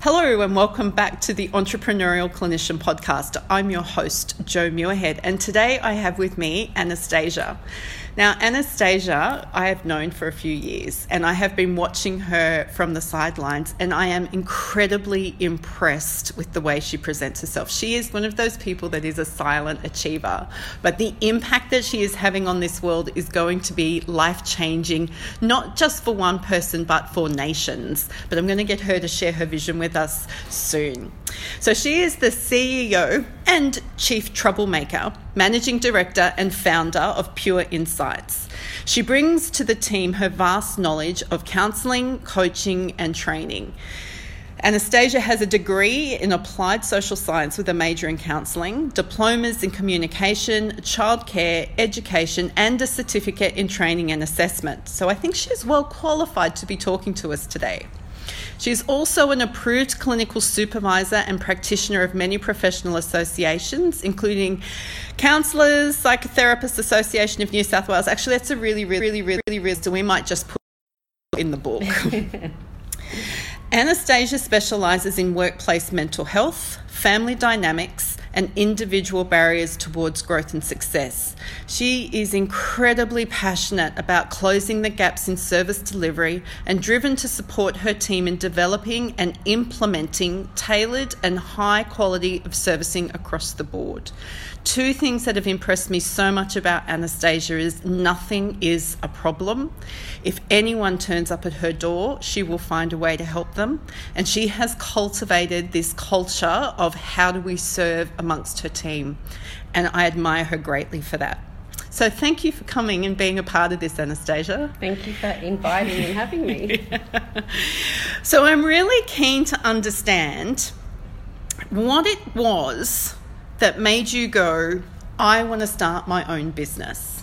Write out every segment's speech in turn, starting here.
Hello, and welcome back to the Entrepreneurial Clinician Podcast. I'm your host, Jo Muirhead, and today I have with me Anastasia. Now, Anastasia, I have known for a few years, and I have been watching her from the sidelines, and I am incredibly impressed with the way she presents herself. She is one of those people that is a silent achiever, but the impact that she is having on this world is going to be life changing, not just for one person, but for nations. But I'm going to get her to share her vision with us soon. So, she is the CEO and Chief Troublemaker, Managing Director and founder of Pure Insights. She brings to the team her vast knowledge of counselling, coaching, and training. Anastasia has a degree in applied social science with a major in counselling, diplomas in communication, childcare, education, and a certificate in training and assessment. So I think she's well qualified to be talking to us today. She's also an approved clinical supervisor and practitioner of many professional associations, including Counsellors Psychotherapists Association of New South Wales. Actually, that's a really, really, really, really, really, so we might just put in the book. Anastasia specialises in workplace mental health, family dynamics, and individual barriers towards growth and success. She is incredibly passionate about closing the gaps in service delivery and driven to support her team in developing and implementing tailored and high quality of servicing across the board. Two things that have impressed me so much about Anastasia is nothing is a problem. If anyone turns up at her door, she will find a way to help them. And she has cultivated this culture of how do we serve amongst her team. And I admire her greatly for that. So thank you for coming and being a part of this, Anastasia. Thank you for inviting and having me. So I'm really keen to understand what it was that made you go, I want to start my own business.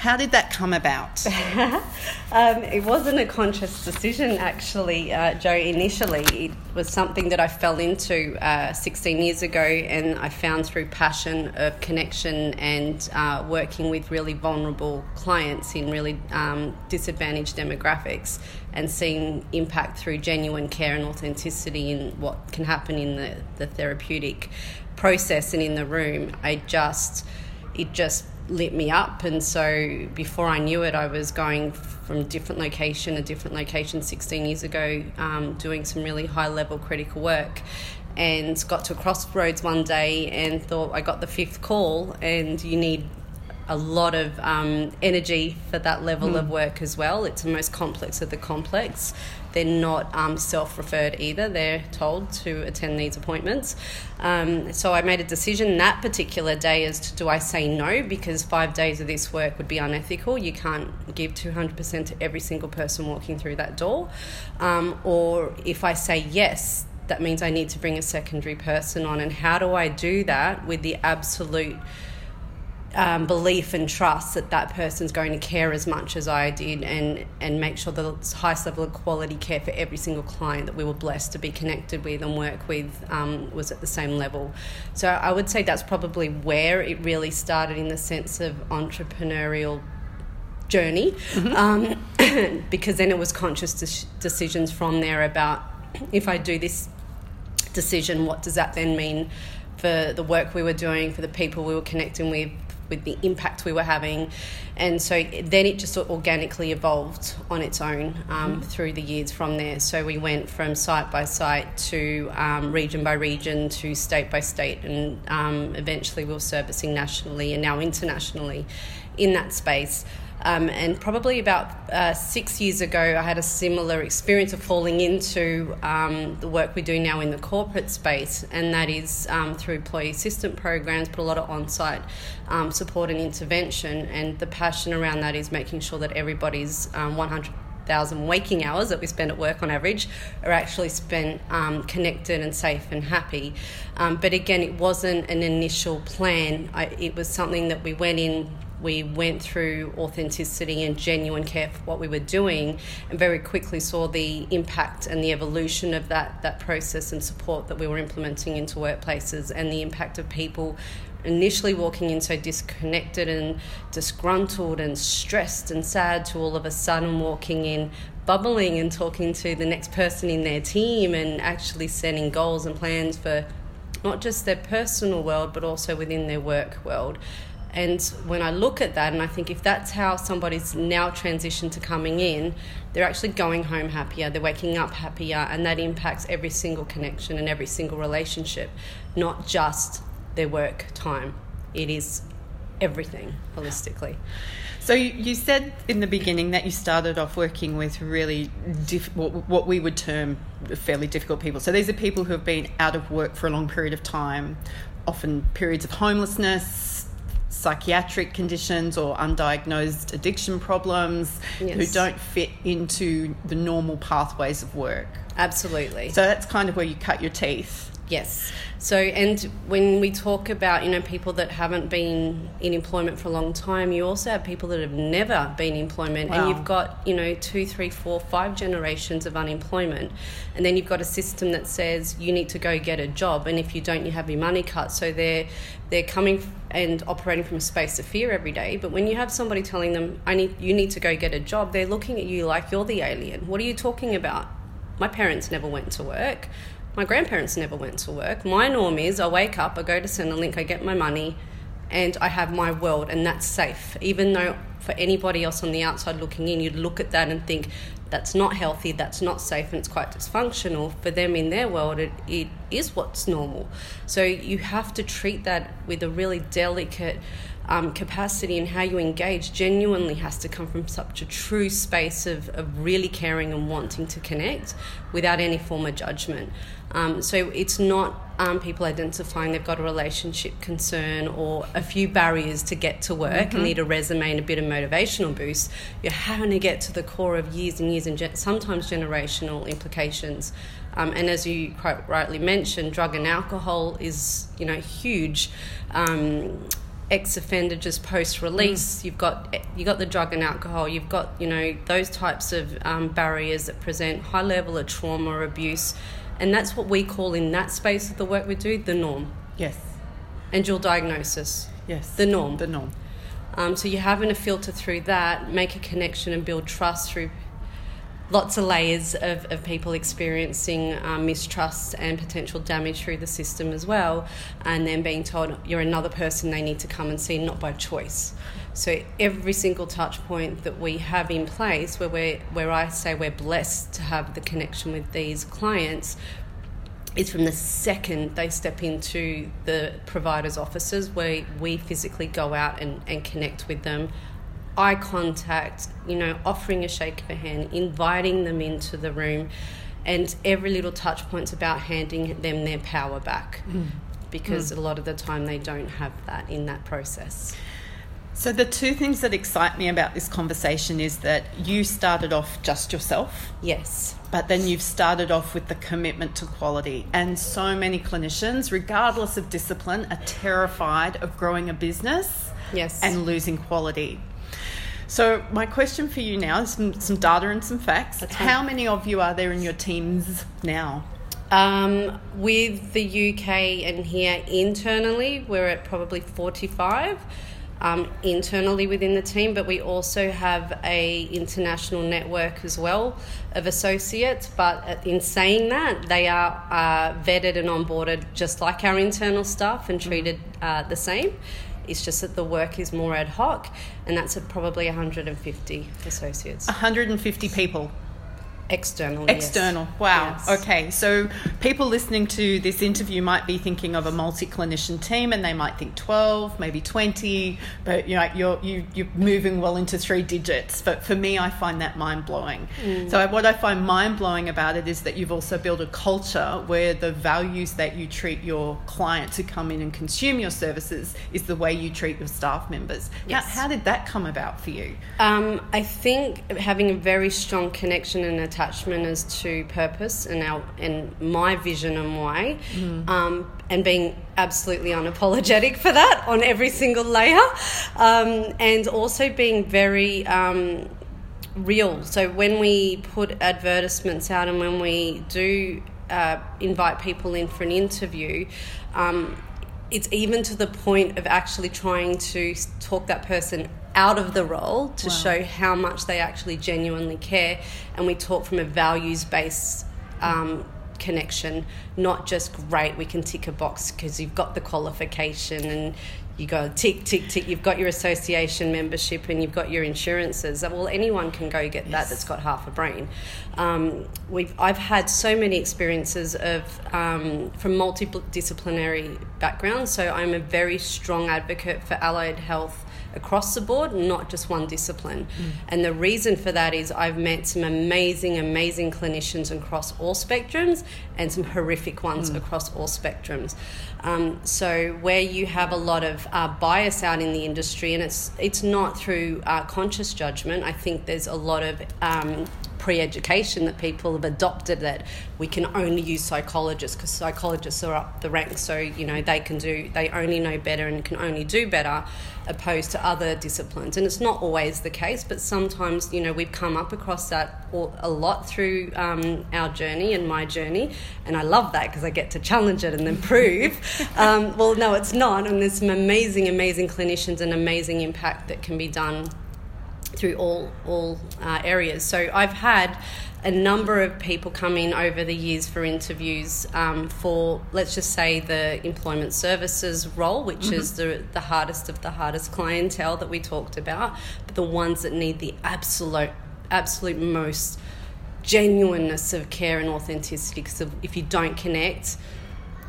How did that come about? um, it wasn't a conscious decision, actually, uh, Jo. Initially, it was something that I fell into uh, 16 years ago, and I found through passion of connection and uh, working with really vulnerable clients in really um, disadvantaged demographics, and seeing impact through genuine care and authenticity in what can happen in the, the therapeutic process and in the room. I just, it just lit me up. And so before I knew it, I was going from different location to different location 16 years ago, um, doing some really high level critical work. And got to a crossroads one day and thought I got the fifth call, and you need a lot of um, energy for that level mm. of work as well. It's the most complex of the complex. They're not um, self referred either, they're told to attend these appointments. Um, so I made a decision that particular day as to do I say no because five days of this work would be unethical. You can't give 200% to every single person walking through that door. Um, or if I say yes, that means I need to bring a secondary person on. And how do I do that with the absolute um, belief and trust that that person's going to care as much as I did and, and make sure the highest level of quality care for every single client that we were blessed to be connected with and work with um, was at the same level. So I would say that's probably where it really started in the sense of entrepreneurial journey mm-hmm. um, because then it was conscious de- decisions from there about if I do this decision, what does that then mean for the work we were doing, for the people we were connecting with, with the impact we were having. And so then it just organically evolved on its own um, mm-hmm. through the years from there. So we went from site by site to um, region by region to state by state, and um, eventually we were servicing nationally and now internationally in that space. Um, and probably about uh, six years ago, I had a similar experience of falling into um, the work we do now in the corporate space, and that is um, through employee assistant programs, but a lot of on site um, support and intervention. And the passion around that is making sure that everybody's um, 100 thousand waking hours that we spend at work on average are actually spent um, connected and safe and happy. Um, but again, it wasn't an initial plan. I, it was something that we went in we went through authenticity and genuine care for what we were doing, and very quickly saw the impact and the evolution of that that process and support that we were implementing into workplaces, and the impact of people initially walking in so disconnected and disgruntled and stressed and sad to all of a sudden walking in bubbling and talking to the next person in their team and actually setting goals and plans for not just their personal world but also within their work world and when I look at that, and I think if that's how somebody's now transitioned to coming in, they're actually going home happier, they're waking up happier, and that impacts every single connection and every single relationship, not just their work time. It is everything holistically. So you said in the beginning that you started off working with really diff- what we would term fairly difficult people. So these are people who have been out of work for a long period of time, often periods of homelessness, psychiatric conditions or undiagnosed addiction problems yes. who don't fit into the normal pathways of work. Absolutely. So that's kind of where you cut your teeth. Yes. So, and when we talk about, you know, people that haven't been in employment for a long time, you also have people that have never been in employment. Wow. And you've got, you know, two, three, four, five generations of unemployment. And then you've got a system that says you need to go get a job. And if you don't, you have your money cut. So they're, they're coming and operating from a space of fear every day. But when you have somebody telling them, I need, you need to go get a job, they're looking at you like you're the alien. What are you talking about? My parents never went to work. My grandparents never went to work. My norm is I wake up, I go to Centrelink, I get my money, and I have my world, and that's safe. Even though for anybody else on the outside looking in, you'd look at that and think that's not healthy, that's not safe, and it's quite dysfunctional. For them in their world, it, it is what's normal. So you have to treat that with a really delicate um, capacity and how you engage genuinely has to come from such a true space of, of really caring and wanting to connect without any form of judgment. Um, so it's not um, people identifying they've got a relationship concern or a few barriers to get to work mm-hmm. and need a resume and a bit of motivational boost. You're having to get to the core of years and years and ge- sometimes generational implications. Um, and as you quite rightly mentioned, drug and alcohol is you know huge. Um, ex-offender just post-release. Mm. You've got you got the drug and alcohol. You've got you know those types of um, barriers that present high level of trauma or abuse, and that's what we call in that space of the work we do the norm. Yes. And dual diagnosis. Yes. The norm. The norm. Um, so you're having to filter through that, make a connection, and build trust through lots of layers of, of people experiencing um, mistrust and potential damage through the system as well, and then being told you're another person they need to come and see, not by choice. So every single touch point that we have in place, where we where I say we're blessed to have the connection with these clients, is from the second they step into the provider's offices where we physically go out and, and connect with them eye contact, you know, offering a shake of a hand, inviting them into the room, and every little touch point's about handing them their power back mm. because mm. a lot of the time they don't have that in that process. So, the two things that excite me about this conversation is that you started off just yourself. Yes. But then you've started off with the commitment to quality. And so many clinicians, regardless of discipline, are terrified of growing a business yes. and losing quality. So, my question for you now is some, some data and some facts. How many of you are there in your teams now? Um, with the UK and here internally, we're at probably 45 um, internally within the team, but we also have a international network as well of associates. But in saying that, they are uh, vetted and onboarded just like our internal staff and treated uh, the same. It's just that the work is more ad hoc, and that's probably 150 associates. 150 people. External. External. Yes. Wow. Yes. Okay. So people listening to this interview might be thinking of a multi-clinician team, and they might think twelve, maybe twenty, but you know you're you, you're moving well into three digits. But for me, I find that mind blowing. Mm. So what I find mind blowing about it is that you've also built a culture where the values that you treat your clients who come in and consume your services is the way you treat your staff members. Yes. How, how did that come about for you? Um, I think having a very strong connection and attachment attachment as to purpose and our and my vision and why, mm. um, and being absolutely unapologetic for that on every single layer, um, and also being very. Um, real. So when we put advertisements out and when we do uh, invite people in for an interview, um, it's even to the point of actually trying to talk that person out of the role to wow. show how much they actually genuinely care. And we talk from a values based um, connection, not just great, we can tick a box because you've got the qualification and you go tick, tick, tick, you've got your association membership and you've got your insurances. Well, anyone can go get yes. that that's got half a brain. Um, we've, I've had so many experiences of um, from multidisciplinary backgrounds, so I'm a very strong advocate for allied health across the board, not just one discipline. Mm. And the reason for that is I've met some amazing, amazing clinicians across all spectrums and some horrific ones mm. across all spectrums. Um, so where you have a lot of uh, bias out in the industry, and it's it's not through uh, conscious judgment. I think there's a lot of um, pre-education that people have adopted that we can only use psychologists because psychologists are up the ranks. So you know they can do they only know better and can only do better opposed to other disciplines. And it's not always the case but sometimes you know we've come up across that a lot through um, our journey and my journey. And i love that because i get to challenge it and then prove. Um, well no it's not. And there's some amazing amazing clinicians and amazing impact that can be done through all all uh, areas. So I've had a number of people come in over the years for interviews um, for let's just say the employment services role, which mm-hmm. is the the hardest of the hardest clientele that we talked about, but the ones that need the absolute absolute most genuineness of care and authenticity. Because if you don't connect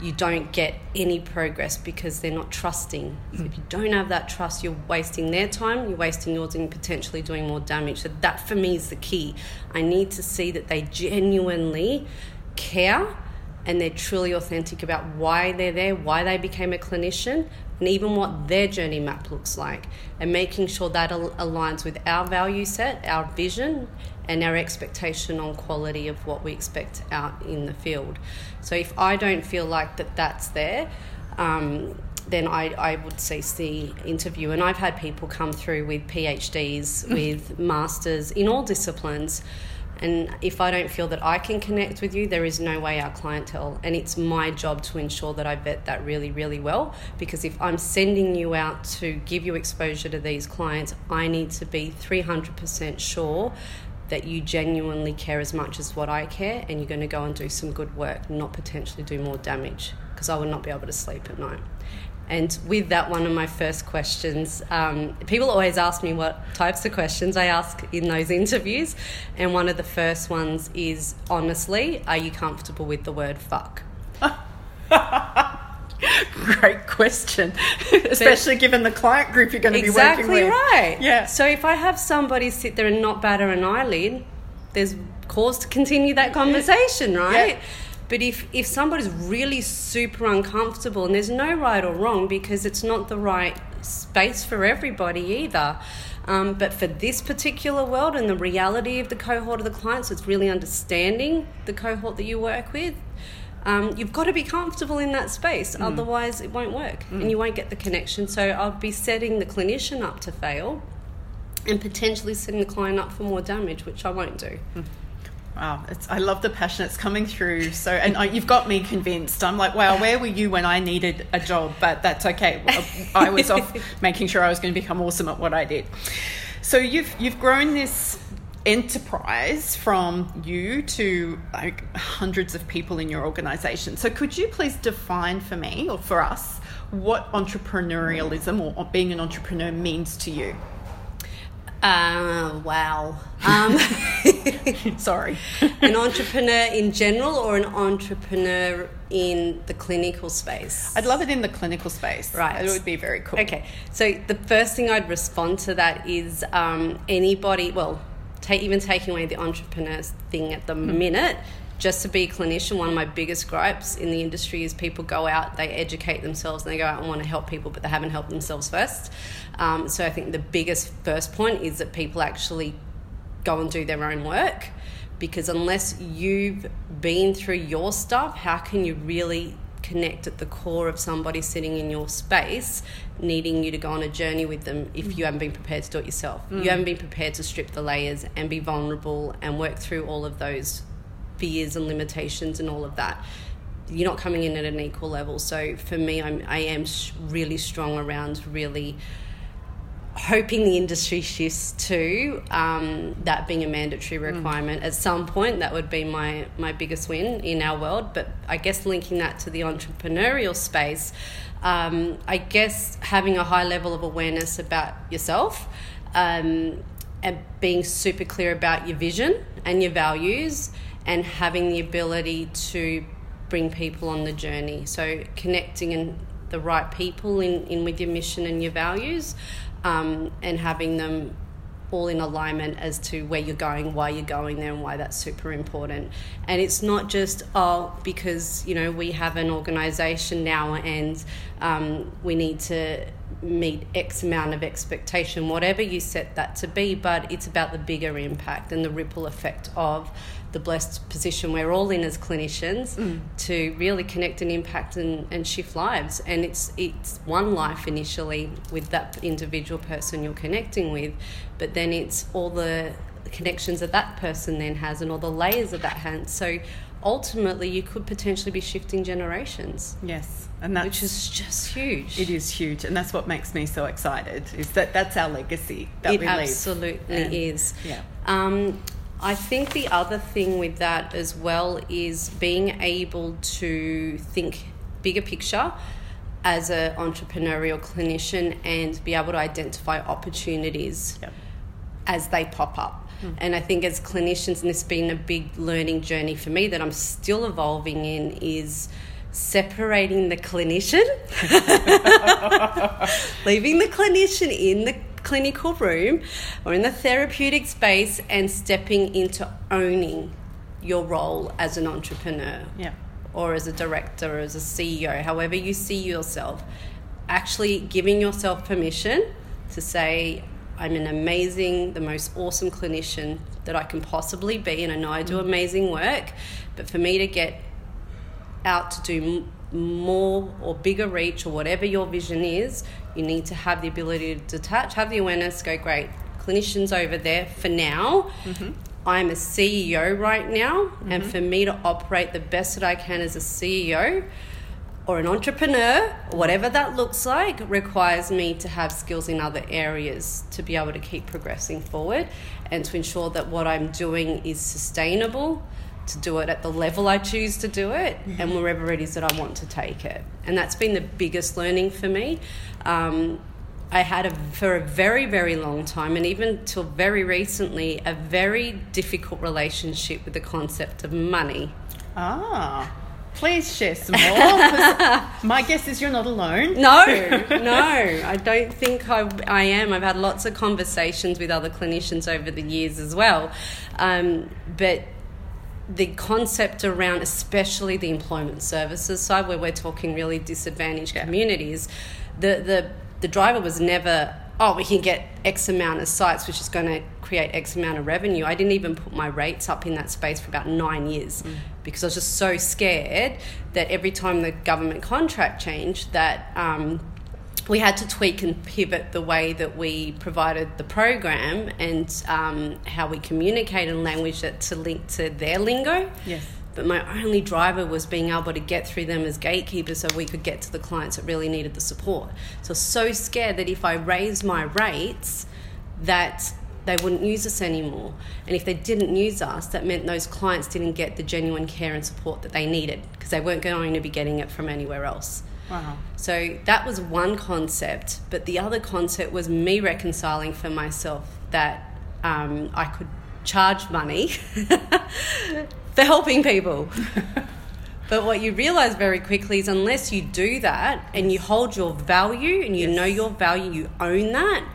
you don't get any progress because they're not trusting. So if you don't have that trust, you're wasting their time, you're wasting yours, and potentially doing more damage. So that for me is the key. I need to see that they genuinely care and they're truly authentic about why they're there, why they became a clinician, and even what their journey map looks like, and making sure that aligns with our value set, our vision, and our expectation on quality of what we expect out in the field. So if I don't feel like that that's there, um, then I, I would cease the interview. And I've had people come through with PhDs, with masters in all disciplines. And if I don't feel that I can connect with you, there is no way our clientele. And it's my job to ensure that I vet that really, really well. Because if I'm sending you out to give you exposure to these clients, I need to be 300% sure that you genuinely care as much as what I care and you're going to go and do some good work, not potentially do more damage, because I would not be able to sleep at night. And with that, one of my first questions, um, people always ask me what types of questions I ask in those interviews. And one of the first ones is honestly, are you comfortable with the word fuck? Great question, especially given the client group you're going to exactly be working with. Exactly right. Yeah. So if I have somebody sit there and not batter an eyelid, there's cause to continue that conversation, right? Yeah. But if, if somebody's really super uncomfortable, and there's no right or wrong because it's not the right space for everybody either. Um, but for this particular world and the reality of the cohort of the clients, it's really understanding the cohort that you work with um, you've got to be comfortable in that space, mm. otherwise, it won't work mm. and you won't get the connection. So, I'll be setting the clinician up to fail and potentially setting the client up for more damage, which I won't do. Mm. Wow, I love the passion it's coming through. So, and I, you've got me convinced. I'm like, wow, where were you when I needed a job? But that's okay. I was off making sure I was going to become awesome at what I did. So you've you've grown this enterprise from you to like hundreds of people in your organization. So, could you please define for me or for us what entrepreneurialism or, being an entrepreneur means to you? Uh, wow. Um, Sorry. an entrepreneur in general or an entrepreneur in the clinical space? I'd love it in the clinical space. Right. It would be very cool. Okay. So the first thing I'd respond to that is um, anybody, well, take, even taking away the entrepreneur thing at the mm. minute, just to be a clinician, one of my biggest gripes in the industry is people go out, they educate themselves, and they go out and want to help people, but they haven't helped themselves first. Um, so I think the biggest first point is that people actually go and do their own work because unless you've been through your stuff, how can you really connect at the core of somebody sitting in your space needing you to go on a journey with them if you haven't been prepared to do it yourself. Mm. You haven't been prepared to strip the layers and be vulnerable and work through all of those fears and limitations and all of that. You're not coming in at an equal level. So for me, I'm, I am really strong around really hoping the industry shifts to um, that being a mandatory mm. requirement mm. at some point that would be my my biggest win in our world but i guess linking that to the entrepreneurial space um, i guess having a high level of awareness about yourself um, and being super clear about your vision and your values and having the ability to bring people on the journey. So connecting and the right people in, in with your mission and your values um, and having them all in alignment as to where you're going, why you're going there, and why that's super important. And it's not just oh because you know we have an organisation now and um, we need to meet X amount of expectation, whatever you set that to be. But it's about the bigger impact and the ripple effect of the blessed position we're all in as clinicians mm. to really connect and impact and, and shift lives. And it's it's one life initially with that individual person you're connecting with, but then it's all the connections that that person then has and all the layers of that has. So ultimately you could potentially be shifting generations. Yes. And that's, which is just huge. It is huge, and that's what makes me so excited. Is that that's our legacy that it we leave. It absolutely is. Yeah. Um, I think the other thing with that as well is being able to think bigger picture as an entrepreneurial clinician and be able to identify opportunities yep. as they pop up. Mm. And I think as clinicians, and this has been a big learning journey for me that I'm still evolving in, is separating the clinician, leaving the clinician in the clinical room or in the therapeutic space and stepping into owning your role as an entrepreneur yeah. or as a director or as a CEO, however you see yourself. Actually giving yourself permission to say, I'm an amazing, the most awesome clinician that I can possibly be, and I know I do mm. amazing work. But for me to get out to do more or bigger reach or whatever your vision is, you need to have the ability to detach, have the awareness, go, great, clinicians over there for now. Mm-hmm. I'm a CEO right now, mm-hmm. and for me to operate the best that I can as a CEO or an entrepreneur, whatever that looks like, requires me to have skills in other areas to be able to keep progressing forward and to ensure that what I'm doing is sustainable to do it at the level I choose to do it mm-hmm. and wherever it is that I want to take it. And that's been the biggest learning for me. Um, I had a, for a very, very long time, and even till very recently, a very difficult relationship with the concept of money. Ah, please share some more. my guess is you're not alone. No, no, I don't think I, I am. I've had lots of conversations with other clinicians over the years as well. Um, but the concept around, especially the employment services side, where we're talking really disadvantaged communities, the, the, the driver was never, oh, we can get X amount of sites, which is going to create X amount of revenue. I didn't even put my rates up in that space for about nine years mm. because I was just so scared that every time the government contract changed, that um, we had to tweak and pivot the way that we provided the program and um, how we communicated and language it to link to their lingo. Yes. But my only driver was being able to get through them as gatekeepers so we could get to the clients that really needed the support. So so scared that if I raised my rates that they wouldn't use us anymore. And if they didn't use us, that meant those clients didn't get the genuine care and support that they needed because they weren't going to be getting it from anywhere else. Wow. So that was one concept, but the other concept was me reconciling for myself that um, I could charge money for helping people. but what you realize very quickly is unless you do that and you hold your value and you yes. know your value, you own that,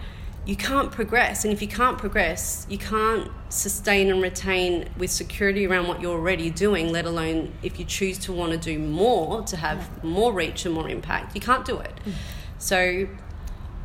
you can't progress. And if you can't progress, you can't sustain and retain with security around what you're already doing, let alone if you choose to want to do more to have more reach and more impact. You can't do it. Mm. So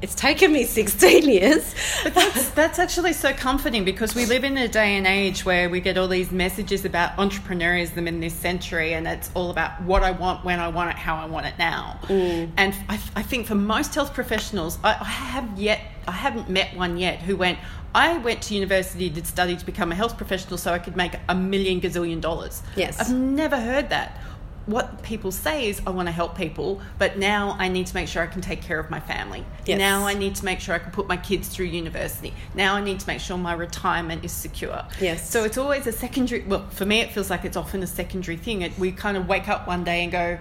it's taken me 16 years. But that's, that's actually so comforting because we live in a day and age where we get all these messages about entrepreneurism in this century, and it's all about what I want, when I want it, how I want it now. Mm. And I, I, think for most health professionals, I, I have yet, I haven't met one yet who went, I went to university, did study to become a health professional so I could make a million gazillion dollars. Yes. I've never heard that what people say is I want to help people, but now I need to make sure I can take care of my family. Yes. Now I need to make sure I can put my kids through university. Now I need to make sure my retirement is secure. Yes. So it's always a secondary. Well, for me, it feels like it's often a secondary thing. It, we kind of wake up one day and go,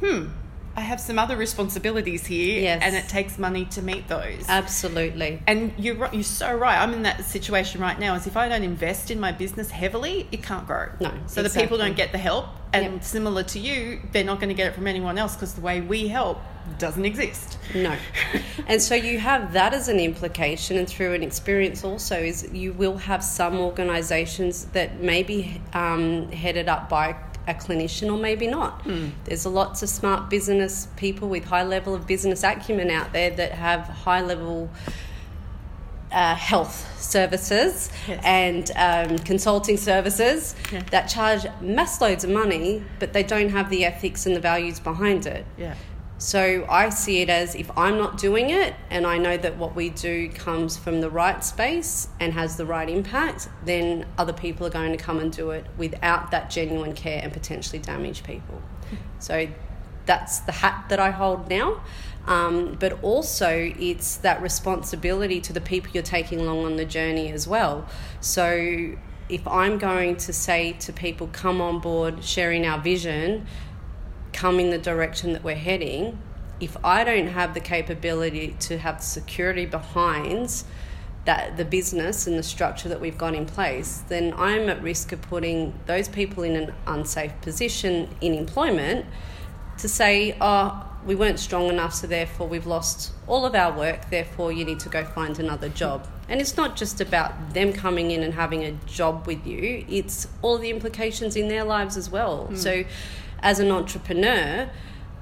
hmm, I have some other responsibilities here, yes. and it takes money to meet those. Absolutely. And you're you're so right. I'm in that situation right now. Is if I don't invest in my business heavily, it can't grow. No. So exactly. the people don't get the help, and yep. similar to you, they're not going to get it from anyone else because the way we help doesn't exist. No. and so you have that as an implication, and through an experience also, is you will have some organisations that may be um, headed up by a clinician or maybe not. Mm. There's lots of smart business people with high level of business acumen out there that have high level uh, health services yes. and um, consulting services yeah. that charge mass loads of money, but they don't have the ethics and the values behind it. Yeah. So I see it as if I'm not doing it and I know that what we do comes from the right space and has the right impact, then other people are going to come and do it without that genuine care and potentially damage people. So that's the hat that I hold now. Um, but also, it's that responsibility to the people you're taking along on the journey as well. So, if I'm going to say to people, come on board, sharing our vision, come in the direction that we're heading, if I don't have the capability to have the security behind that the business and the structure that we've got in place, then I'm at risk of putting those people in an unsafe position in employment to say, oh, we weren't strong enough, so therefore we've lost all of our work, therefore you need to go find another job. And it's not just about them coming in and having a job with you, it's all the implications in their lives as well. Mm. So as an entrepreneur,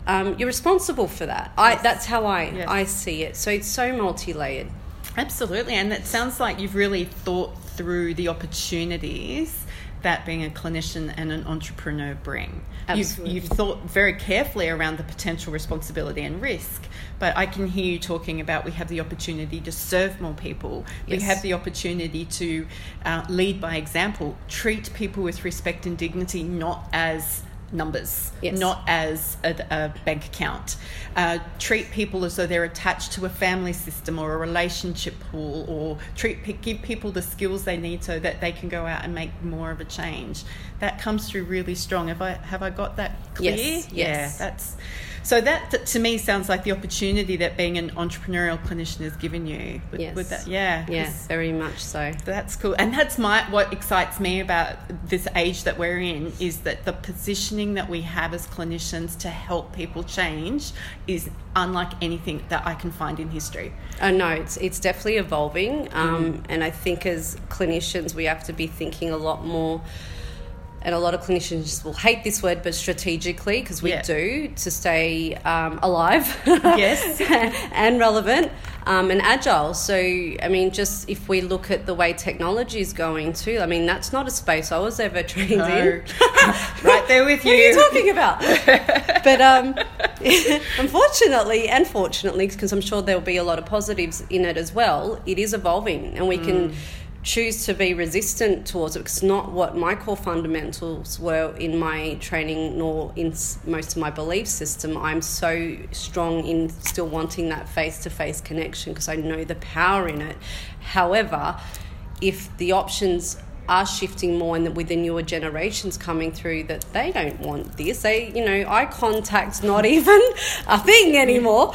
um, you're responsible for that. I, yes. That's how I, yes. I see it. So it's so multi layered. Absolutely. And it sounds like you've really thought through the opportunities that being a clinician and an entrepreneur bring. Absolutely. You've, you've, thought very carefully around the potential responsibility and risk, but I can hear you talking about we have the opportunity to serve more people. Yes. We have the opportunity to uh, lead by example, treat people with respect and dignity, not as numbers, yes. not as a, a bank account. Uh, treat people as though they're attached to a family system or a relationship pool, or treat give people the skills they need so that they can go out and make more of a change. That comes through really strong. Have I have I got that clear? Yes. Yeah, yes. that's so that to me sounds like the opportunity that being an entrepreneurial clinician has given you. With, yes. With that, yeah. Yeah, very much so. That's cool, and that's my what excites me about this age that we're in is that the positioning that we have as clinicians to help people change is unlike anything that I can find in history. I know it's it's definitely evolving, um, mm. and I think as clinicians we have to be thinking a lot more and a lot of clinicians will hate this word, but strategically, because we yeah. do, to stay um, alive yes. and relevant um, and agile. So, I mean, just if we look at the way technology is going too, I mean, that's not a space I was ever trained no. in. right there with you. What are you talking about? but um, unfortunately, and fortunately, because I'm sure there'll be a lot of positives in it as well, it is evolving and we mm. can choose to be resistant towards it. It's not what my core fundamentals were in my training, nor in most of my belief system. I'm so strong in still wanting that face to face connection because I know the power in it. However, if the options are shifting more and with the newer generations coming through that they don't want this. They, you know, eye contact's not even a thing anymore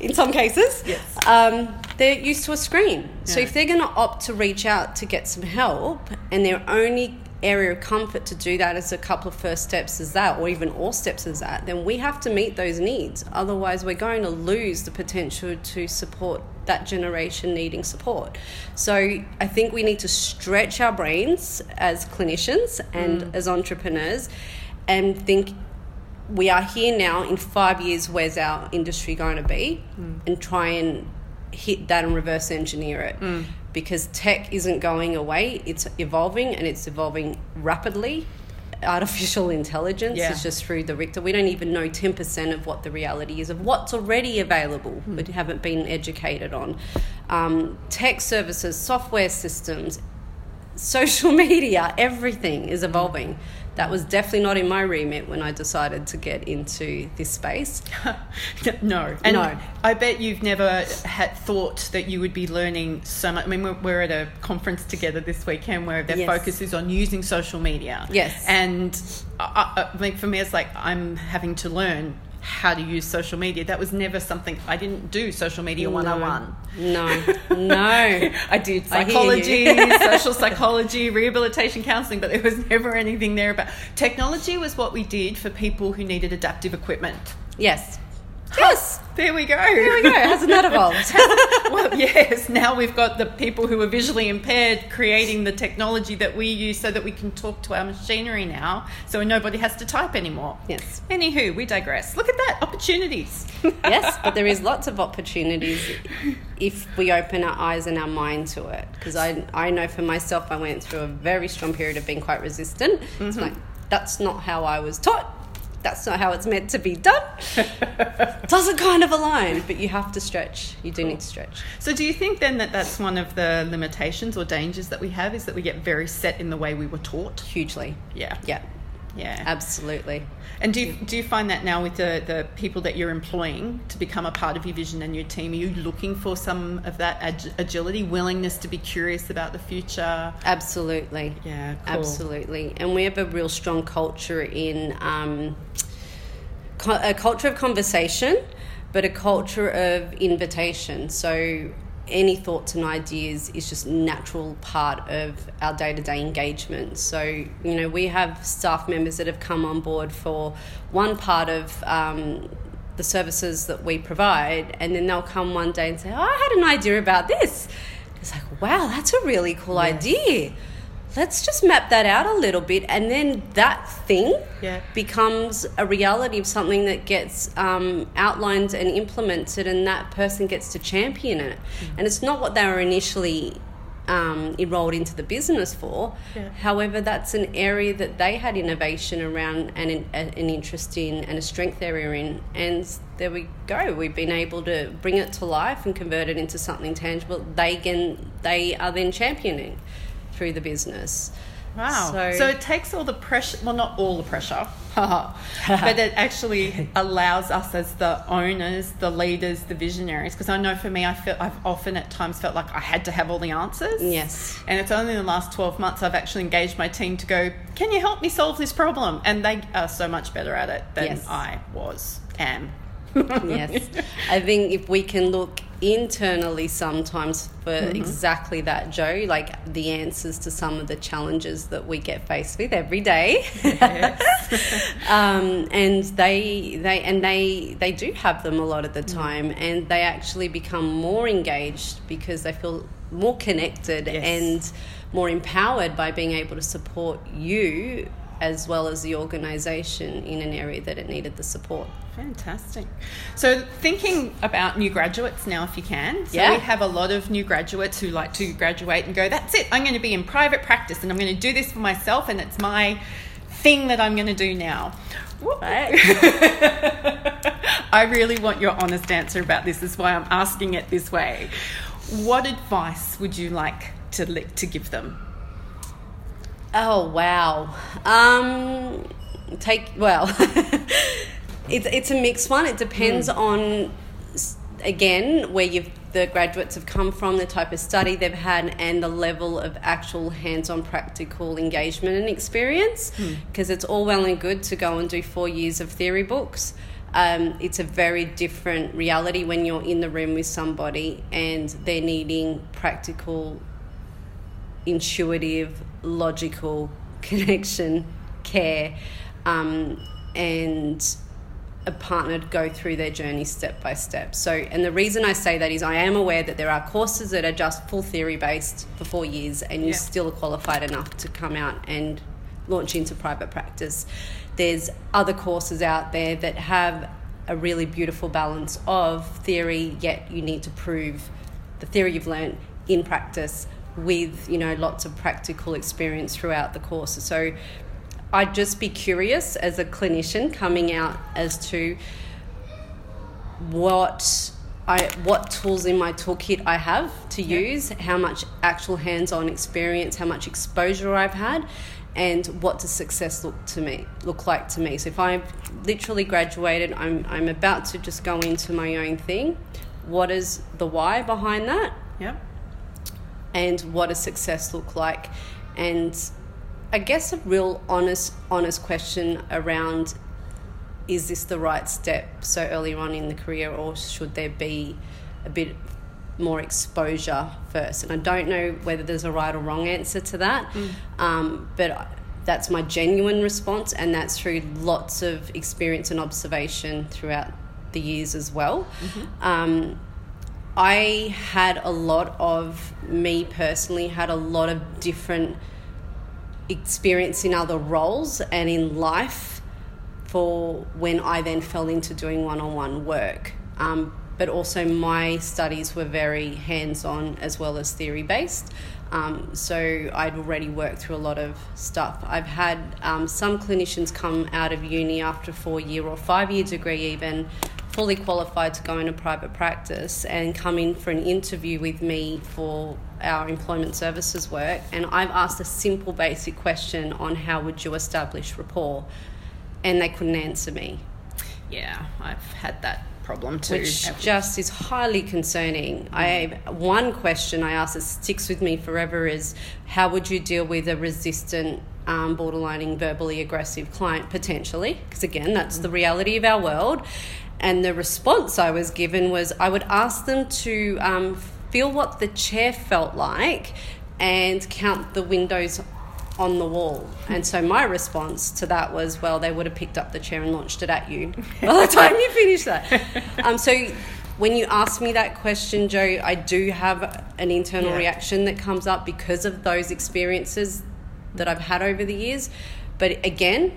in some cases. Yes. Um, they're used to a screen. Yeah. So if they're going to opt to reach out to get some help and their only area of comfort to do that as a couple of first steps as that, or even all steps as that, then we have to meet those needs. Otherwise, we're going to lose the potential to support that generation needing support. So I think we need to stretch our brains as clinicians and mm. as entrepreneurs and think we are here now in five years where's our industry going to be mm. and try and hit that and reverse engineer it Mm. because tech isn't going away it's evolving and it's evolving rapidly artificial intelligence Yeah. is just through the richter we don't even know 10% of what the reality is of what's already available Mm. but haven't been educated on um, tech services software systems social media everything is evolving that was definitely not in my remit when i decided to get into this space no, and No. I bet you've never had thought that you would be learning so much. I mean, we're, we're at a conference together this weekend where their Yes. focus is on using social media. Yes. and I, I, mean, for me, it's like I'm having to learn how to use social media. That was never something I didn't do. Social media one on one. no no I did psychology, social psychology, rehabilitation counseling, but there was never anything there about technology. Was what we did for people who needed adaptive equipment. yes yes There we go. there we go hasn't that evolved well, yes. Now we've got the people who are visually impaired creating the technology that we use so that we can talk to our machinery now, so nobody has to type anymore. Yes. Anywho, we digress. Look at that opportunities. yes, but there is lots of opportunities if we open our eyes and our mind to it. Because I, I know for myself, I went through a very strong period of being quite resistant. It's mm-hmm. like, that's not how I was taught. That's not how it's meant to be done. Doesn't kind of align, but you have to stretch. You do need to stretch. So, do you think then that that's one of the limitations or dangers that we have is that we get very set in the way we were taught? Hugely. Yeah. Yeah, Yeah. absolutely. And do you, do you find that now with the, the people that you're employing to become a part of your vision and your team, are you looking for some of that ag- agility, willingness to be curious about the future? Absolutely. Yeah, cool. Absolutely. And we have a real strong culture in um, co- a culture of conversation, but a culture of invitation. So any thoughts and ideas is just natural part of our day-to-day engagement. So, you know, we have staff members that have come on board for one part of um, the services that we provide, and then they'll come one day and say, "Oh, I had an idea about this." It's like, "Wow, that's a really cool idea." Let's just map that out a little bit, and then that thing Yeah. becomes a reality of something that gets um, outlined and implemented, and that person gets to champion it. And it's not what they were initially um, enrolled into the business for. Yeah. However, that's an area that they had innovation around and an, an interest in, and a strength area in. And there we go. We've been able to bring it to life and convert it into something tangible. They can, they are then championing through the business. Wow. So, So- it takes all the pressure, well, not all the pressure, but it actually allows us as the owners, the leaders, the visionaries. Because I know for me, I feel I've often at times felt like I had to have all the answers. Yes. And it's only in the last 12 months I've actually engaged my team to go, can you help me solve this problem? And they are so much better at it than Yes. I was, am. yes. I think if we can look internally sometimes for Mm-hmm. exactly that, Jo, like the answers to some of the challenges that we get faced with every day. um, and they they and they they do have them a lot of the Mm. time and they actually become more engaged because they feel more connected Yes. and more empowered by being able to support you as well as the organization in an area that it needed the support. Fantastic. So, thinking about new graduates now, if you can. So, Yeah. we have a lot of new graduates who like to graduate and go, that's it, I'm going to be in private practice and I'm going to do this for myself and it's my thing that I'm going to do now. What- I really want your honest answer about this. This is why I'm asking it this way. What advice would you like to, to give them? Oh wow. Um, take well. it's it's a mixed one. It depends on again where you've the graduates have come from, the type of study they've had, and the level of actual hands-on practical engagement and experience. Because it's all well and good to go and do four years of theory books. Um, it's a very different reality when you're in the room with somebody and they're needing practical intuitive, logical connection, care, um, and a partner to go through their journey step by step. So, and the reason I say that is I am aware that there are courses that are just full theory based for four years, and you Yeah. still are qualified enough to come out and launch into private practice. There's other courses out there that have a really beautiful balance of theory, yet you need to prove the theory you've learned in practice with you know lots of practical experience throughout the course. So I'd just be curious as a clinician coming out as to what I, what tools in my toolkit I have to use, how much actual hands-on experience, how much exposure I've had, and what does success look to me look like to me. So if I've literally graduated, I'm I'm about to just go into my own thing. What is the why behind that? Yep. And what does success look like? And I guess a real honest honest question around is this the right step so early on in the career or should there be a bit more exposure first and i don't know whether there's a right or wrong answer to that mm. um, but that's my genuine response and that's through lots of experience and observation throughout the years as well mm-hmm. um, i had a lot of me personally had a lot of different experience in other roles and in life for when I then fell into doing one on one work. Um, but also, my studies were very hands on as well as theory based. Um, so, I'd already worked through a lot of stuff. I've had um, some clinicians come out of uni after four year or five year degree, even fully qualified to go into private practice and come in for an interview with me for our employment services work and I've asked a simple basic question on how would you establish rapport and they couldn't answer me. Yeah, I've had that problem too. Which just is highly concerning. Mm. I one question I ask that sticks with me forever is how would you deal with a resistant um, borderlining verbally aggressive client potentially because again that's mm. the reality of our world and the response I was given was I would ask them to um, feel what the chair felt like and count the windows on the wall. And so my response to that was, well, they would have picked up the chair and launched it at you by the time you finish that. Um, so when you ask me that question, Jo, I do have an internal yeah. reaction that comes up because of those experiences that I've had over the years. But again,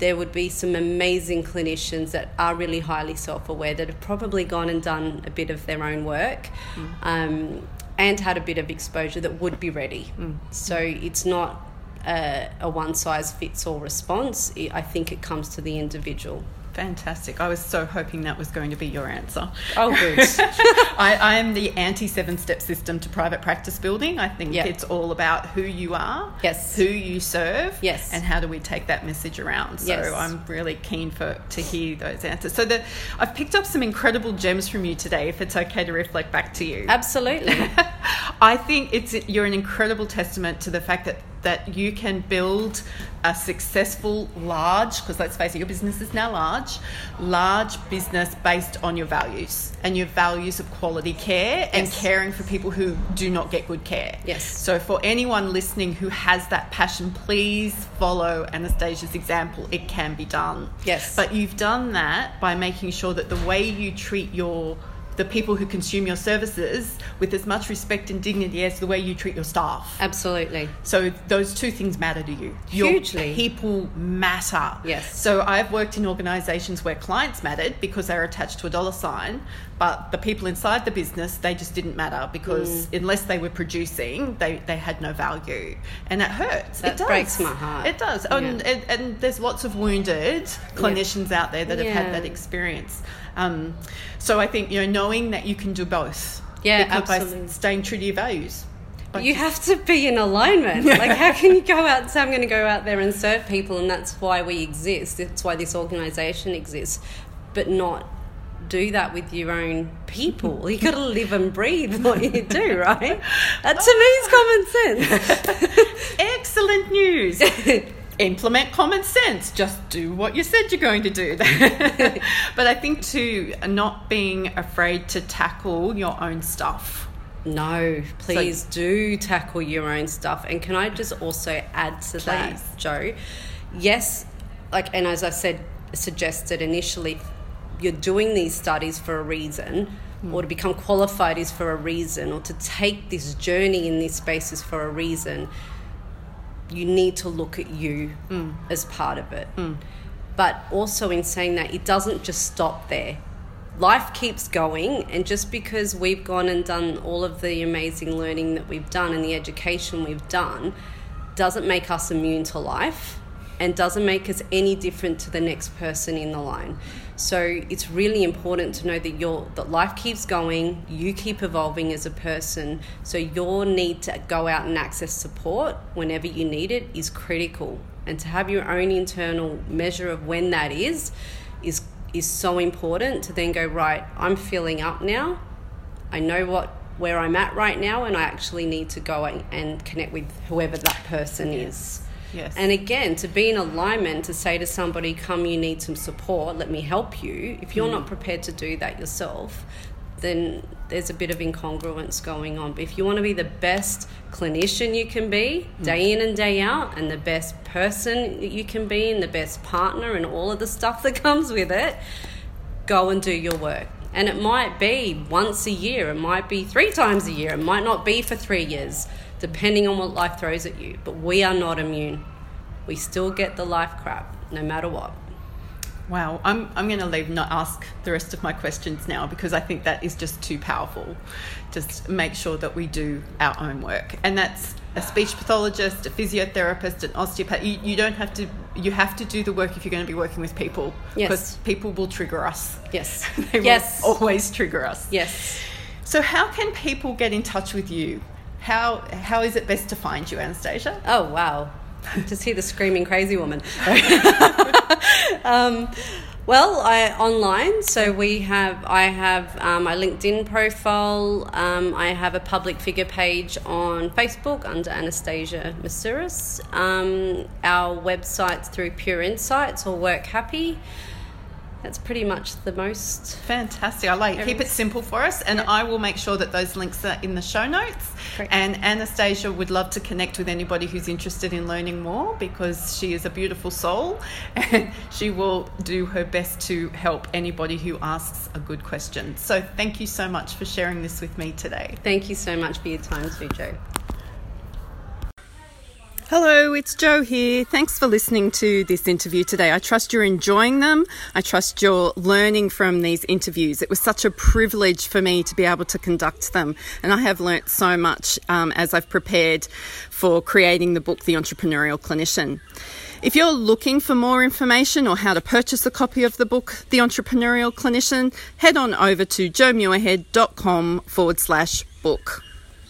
there would be some amazing clinicians that are really highly self aware that have probably gone and done a bit of their own work mm. um, and had a bit of exposure that would be ready. Mm. So it's not a, a one size fits all response. I think it comes to the individual. Fantastic. I was so hoping that was going to be your answer. Oh, good. I, I, am the anti seven step system to private practice building. I think yep. it's all about who you are, yes, who you serve, yes, and how do we take that message around. So yes. I'm really keen for to hear those answers. So the, I've picked up some incredible gems from you today. If it's okay to reflect back to you, absolutely. I think it's you're an incredible testament to the fact that that you can build a successful, large, because let's face it, your business is now large, large business based on your values and your values of quality care yes. and caring for people who do not get good care. Yes. So, for anyone listening who has that passion, please follow Anastasia's example. It can be done. Yes. But you've done that by making sure that the way you treat your the people who consume your services with as much respect and dignity as the way you treat your staff. Absolutely. So those two things matter to you. Hugely. Your people matter. Yes. So I've worked in organisations where clients mattered because they were attached to a dollar sign, but the people inside the business they just didn't matter because mm. unless they were producing, they, they had no value, and that hurts. That it does. breaks my heart. It does. Yeah. And, and, and, there's lots of wounded clinicians yeah. out there that have had that experience. Um, so I think you know knowing that you can do both. Yeah, absolutely. By staying true to your values. But you have to be in alignment. like, how can you go out and say, I'm going to go out there and serve people, and that's why we exist. That's why this organisation exists, but not do that with your own people. You got to live and breathe what you do, right? That to me is common sense. Excellent news implement common sense. Just do what you said you're going to do. but I think too, not being afraid to tackle your own stuff. No, please so, do tackle your own stuff. And can I just also add to please. that, Jo? Yes, like, and as I said, suggested initially, you're doing these studies for a reason. Mm. Or to become qualified is for a reason, or to take this journey in these spaces for a reason you need to look at you mm. as part of it. Mm. But also, in saying that, it doesn't just stop there. life keeps going, and just because we've gone and done all of the amazing learning that we've done and the education we've done, doesn't make us immune to life and doesn't make us any different to the next person in the line. So it's really important to know that your that life keeps going, you keep evolving as a person. So your need to go out and access support whenever you need it is critical. And to have your own internal measure of when that is is is so important to then go right, I'm filling up now. I know what where I'm at right now and I actually need to go and connect with whoever that person yes. is. Yes. And again, to be in alignment, to say to somebody, come, you need some support, let me help you, if you're mm. not prepared to do that yourself, then there's a bit of incongruence going on. But if you want to be the best clinician you can be, mm. day in and day out, and the best person you can be, and the best partner, and all of the stuff that comes with it, go and do your work. And it might be once a year, it might be three times a year, it might not be for three years depending on what life throws at you. But we are not immune. We still get the life crap, no matter what. Wow, I'm, I'm going to leave not ask the rest of my questions now because I think that is just too powerful. Just make sure that we do our own work, and that's a speech pathologist, a physiotherapist, an osteopath. You, you don't have to. You have to do the work if you're going to be working with people. Yes. Because people will trigger us. Yes. they yes. will always trigger us. Yes. So how can people get in touch with you? How how is it best to find you, Anastasia? Oh wow, just hear the screaming crazy woman. um, well, I online. So we have. I have um, my LinkedIn profile. Um, I have a public figure page on Facebook under Anastasia Massouras. Um, our website's through Pure Insights or Work Happy that's pretty much the most fantastic. I like keep it simple for us, and I will make sure that those links are in the show notes. And Anastasia would love to connect with anybody who's interested in learning more because she is a beautiful soul, and she will do her best to help anybody who asks a good question. So thank you so much for sharing this with me today. Thank you so much for your time, too, Jo. Hello, it's Jo here. Thanks for listening to this interview today. I trust you're enjoying them. I trust you're learning from these interviews. It was such a privilege for me to be able to conduct them, and I have learnt so much um, as I've prepared for creating the book, The Entrepreneurial Clinician. If you're looking for more information or how to purchase a copy of the book, The Entrepreneurial Clinician, head on over to jomuirhead.com forward slash book.